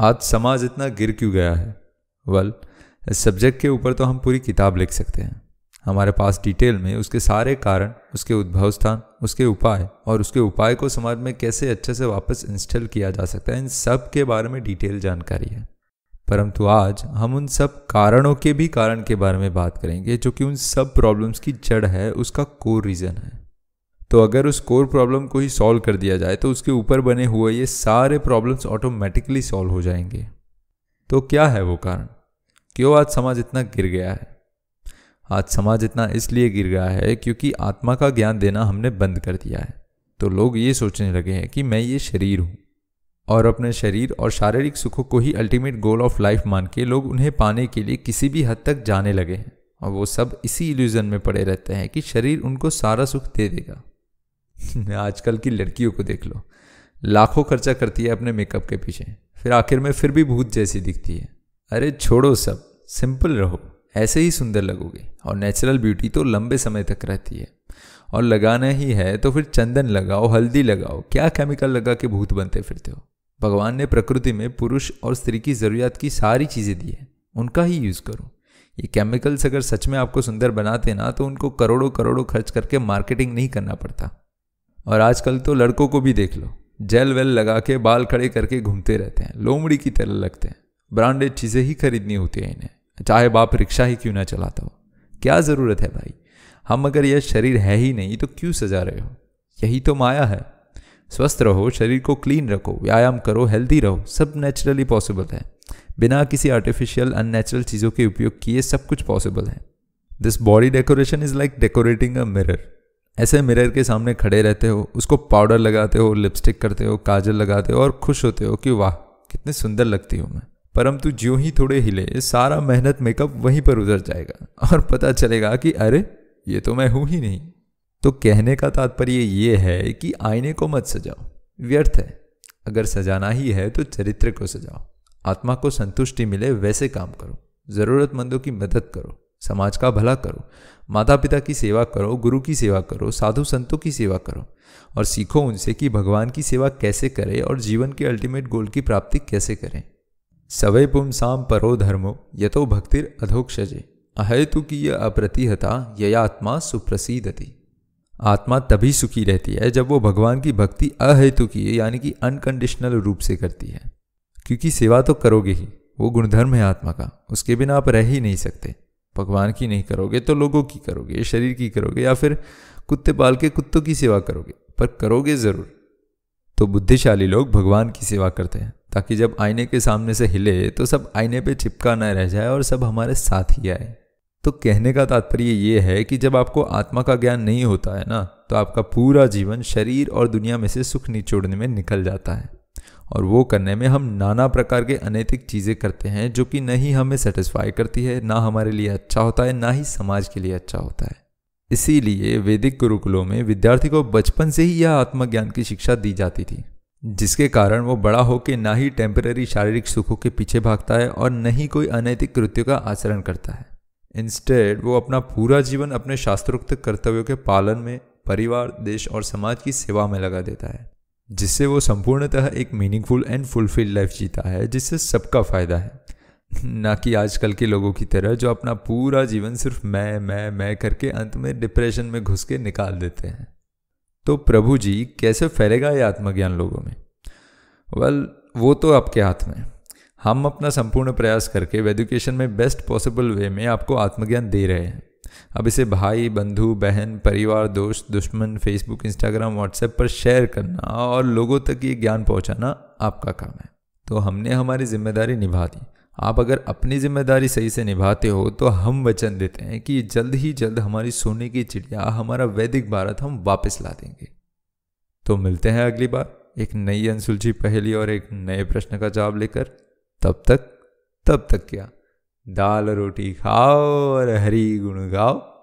आज समाज इतना गिर क्यों गया है? वेल इस सब्जेक्ट के ऊपर तो हम पूरी किताब लिख सकते हैं। हमारे पास डिटेल में उसके सारे कारण, उसके उद्भव स्थान, उसके उपाय और उसके उपाय को समाज में कैसे अच्छे से वापस इंस्टॉल किया जा सकता है, इन सब के बारे में डिटेल जानकारी है। परंतु आज हम उन सब कारणों के भी कारण के बारे में बात करेंगे, जो कि उन सब प्रॉब्लम्स की जड़ है, उसका कोर रीज़न है। तो अगर उस कोर प्रॉब्लम को ही सॉल्व कर दिया जाए तो उसके ऊपर बने हुए ये सारे प्रॉब्लम्स ऑटोमेटिकली सॉल्व हो जाएँगे। तो क्या है वो कारण? क्यों आज समाज इतना गिर गया है? आज समाज इतना इसलिए गिर गया है क्योंकि आत्मा का ज्ञान देना हमने बंद कर दिया है। तो लोग ये सोचने लगे हैं कि मैं ये शरीर हूँ और अपने शरीर और शारीरिक सुखों को ही अल्टीमेट गोल ऑफ़ लाइफ मान के लोग उन्हें पाने के लिए किसी भी हद तक जाने लगे हैं। और वो सब इसी इल्यूजन में पड़े रहते हैं कि शरीर उनको सारा सुख दे देगा। आजकल की लड़कियों को देख लो। लाखों खर्चा करती है अपने मेकअप के पीछे। फिर आखिर में फिर भी भूत जैसी दिखती है। अरे छोड़ो सब सिंपल रहो। ऐसे ही सुंदर लगोगे। और नेचुरल ब्यूटी तो लंबे समय तक रहती है। और लगाना ही है तो फिर चंदन लगाओ, हल्दी लगाओ। क्या केमिकल लगा के भूत बनते फिरते हो? भगवान ने प्रकृति में पुरुष और स्त्री की ज़रूरियात की सारी चीज़ें दी है। उनका ही यूज़ करो। ये केमिकल्स अगर सच में आपको सुंदर बनाते ना तो उनको करोड़ों करोड़ों खर्च करके मार्केटिंग नहीं करना पड़ता। और आजकल तो लड़कों को भी देख लो, जेल वेल लगा के बाल खड़े करके घूमते रहते हैं, लोमड़ी की तरह लगते हैं। ब्रांडेड चीज़ें ही खरीदनी होती है इन्हें, चाहे बाप रिक्शा ही क्यों ना चलाता हो। क्या ज़रूरत है भाई? हम अगर यह शरीर है ही नहीं तो क्यों सजा रहे हो? यही तो माया है। स्वस्थ रहो, शरीर को क्लीन रखो, व्यायाम करो, हेल्दी रहो, सब नेचुरली पॉसिबल है। बिना किसी आर्टिफिशियल अननेचुरल चीज़ों के उपयोग किए सब कुछ पॉसिबल है। This body decoration is like decorating a mirror ऐसे मिरर के सामने खड़े रहते हो, उसको पाउडर लगाते हो, लिपस्टिक करते हो, काजल लगाते हो और खुश होते हो कि वाह, कितने सुंदर लगती हूँ मैं। परंतु ज्यों ही थोड़े हिले, सारा मेहनत मेकअप वहीं पर उतर जाएगा और पता चलेगा कि अरे, ये तो मैं हूँ ही नहीं। तो कहने का तात्पर्य ये है कि आईने को मत सजाओ, व्यर्थ है। अगर सजाना ही है तो चरित्र को सजाओ, आत्मा को संतुष्टि मिले वैसे काम करो, ज़रूरतमंदों की मदद करो। समाज का भला करो। माता पिता की सेवा करो, गुरु की सेवा करो, साधु संतों की सेवा करो और सीखो उनसे कि भगवान की सेवा कैसे करें और जीवन के अल्टीमेट गोल की प्राप्ति कैसे करें। सवै पुंसाम परो धर्मो, यतो भक्तिर अधोक्षजे। अहेतु की यह अप्रतिहता, ययात्मा सुप्रसिद्धति आत्मा तभी सुखी रहती है जब वो भगवान की भक्ति अहेतु की यानी कि अनकंडीशनल रूप से करती है। क्योंकि सेवा तो करोगे ही, वो गुणधर्म है आत्मा का, उसके बिना आप रह ही नहीं सकते। भगवान की नहीं करोगे तो लोगों की करोगे, शरीर की करोगे या फिर कुत्ते पाल के कुत्तों की सेवा करोगे, पर करोगे ज़रूर। तो बुद्धिशाली लोग भगवान की सेवा करते हैं, ताकि जब आईने के सामने से हिले तो सब आईने पे चिपका न रह जाए और सब हमारे साथ ही आए। तो कहने का तात्पर्य ये है कि जब आपको आत्मा का ज्ञान नहीं होता है ना तो आपका पूरा जीवन शरीर और दुनिया में से सुख निचोड़ने में निकल जाता है। और वो करने में हम नाना प्रकार के अनैतिक चीज़ें करते हैं जो कि न ही हमें सेटिस्फाई करती है, ना हमारे लिए अच्छा होता है, ना ही समाज के लिए अच्छा होता है। इसीलिए वैदिक गुरुकुलों में विद्यार्थी को बचपन से ही यह आत्मज्ञान की शिक्षा दी जाती थी, जिसके कारण वो बड़ा होकर ना ही टेम्पररी शारीरिक सुखों के पीछे भागता है और न ही कोई अनैतिक कृत्यों का आचरण करता है। इंस्टेड वो अपना पूरा जीवन अपने शास्त्रोक्त कर्तव्यों के पालन में परिवार, देश और समाज की सेवा में लगा देता है। जिससे वो संपूर्णतः एक मीनिंगफुल एंड फुलफिल लाइफ जीता है जिससे सबका फ़ायदा है। ना कि आजकल के लोगों की तरह जो अपना पूरा जीवन सिर्फ़ मैं मैं मैं करके अंत में डिप्रेशन में घुस के निकाल देते हैं। तो प्रभु जी कैसे फैलेगा ये आत्मज्ञान लोगों में? वेल well, वो तो आपके हाथ में हम अपना संपूर्ण प्रयास करके एजुकेशन में बेस्ट पॉसिबल वे में आपको आत्मज्ञान दे रहे हैं। अब इसे भाई, बंधु, बहन, परिवार, दोस्त, दुश्मन फेसबुक इंस्टाग्राम व्हाट्सएप पर शेयर करना और लोगों तक ये ज्ञान पहुंचाना आपका काम है। तो हमने हमारी ज़िम्मेदारी निभा दी। आप अगर अपनी ज़िम्मेदारी सही से निभाते हो तो हम वचन देते हैं कि जल्द ही जल्द हमारी सोने की चिड़िया, हमारा वैदिक भारत हम वापस ला देंगे। तो मिलते हैं अगली बार, एक नई अनसुलझी पहेली और एक नए प्रश्न का जवाब लेकर। तब तक तब तक क्या। दाल रोटी खाओ और हरी गुण गाओ।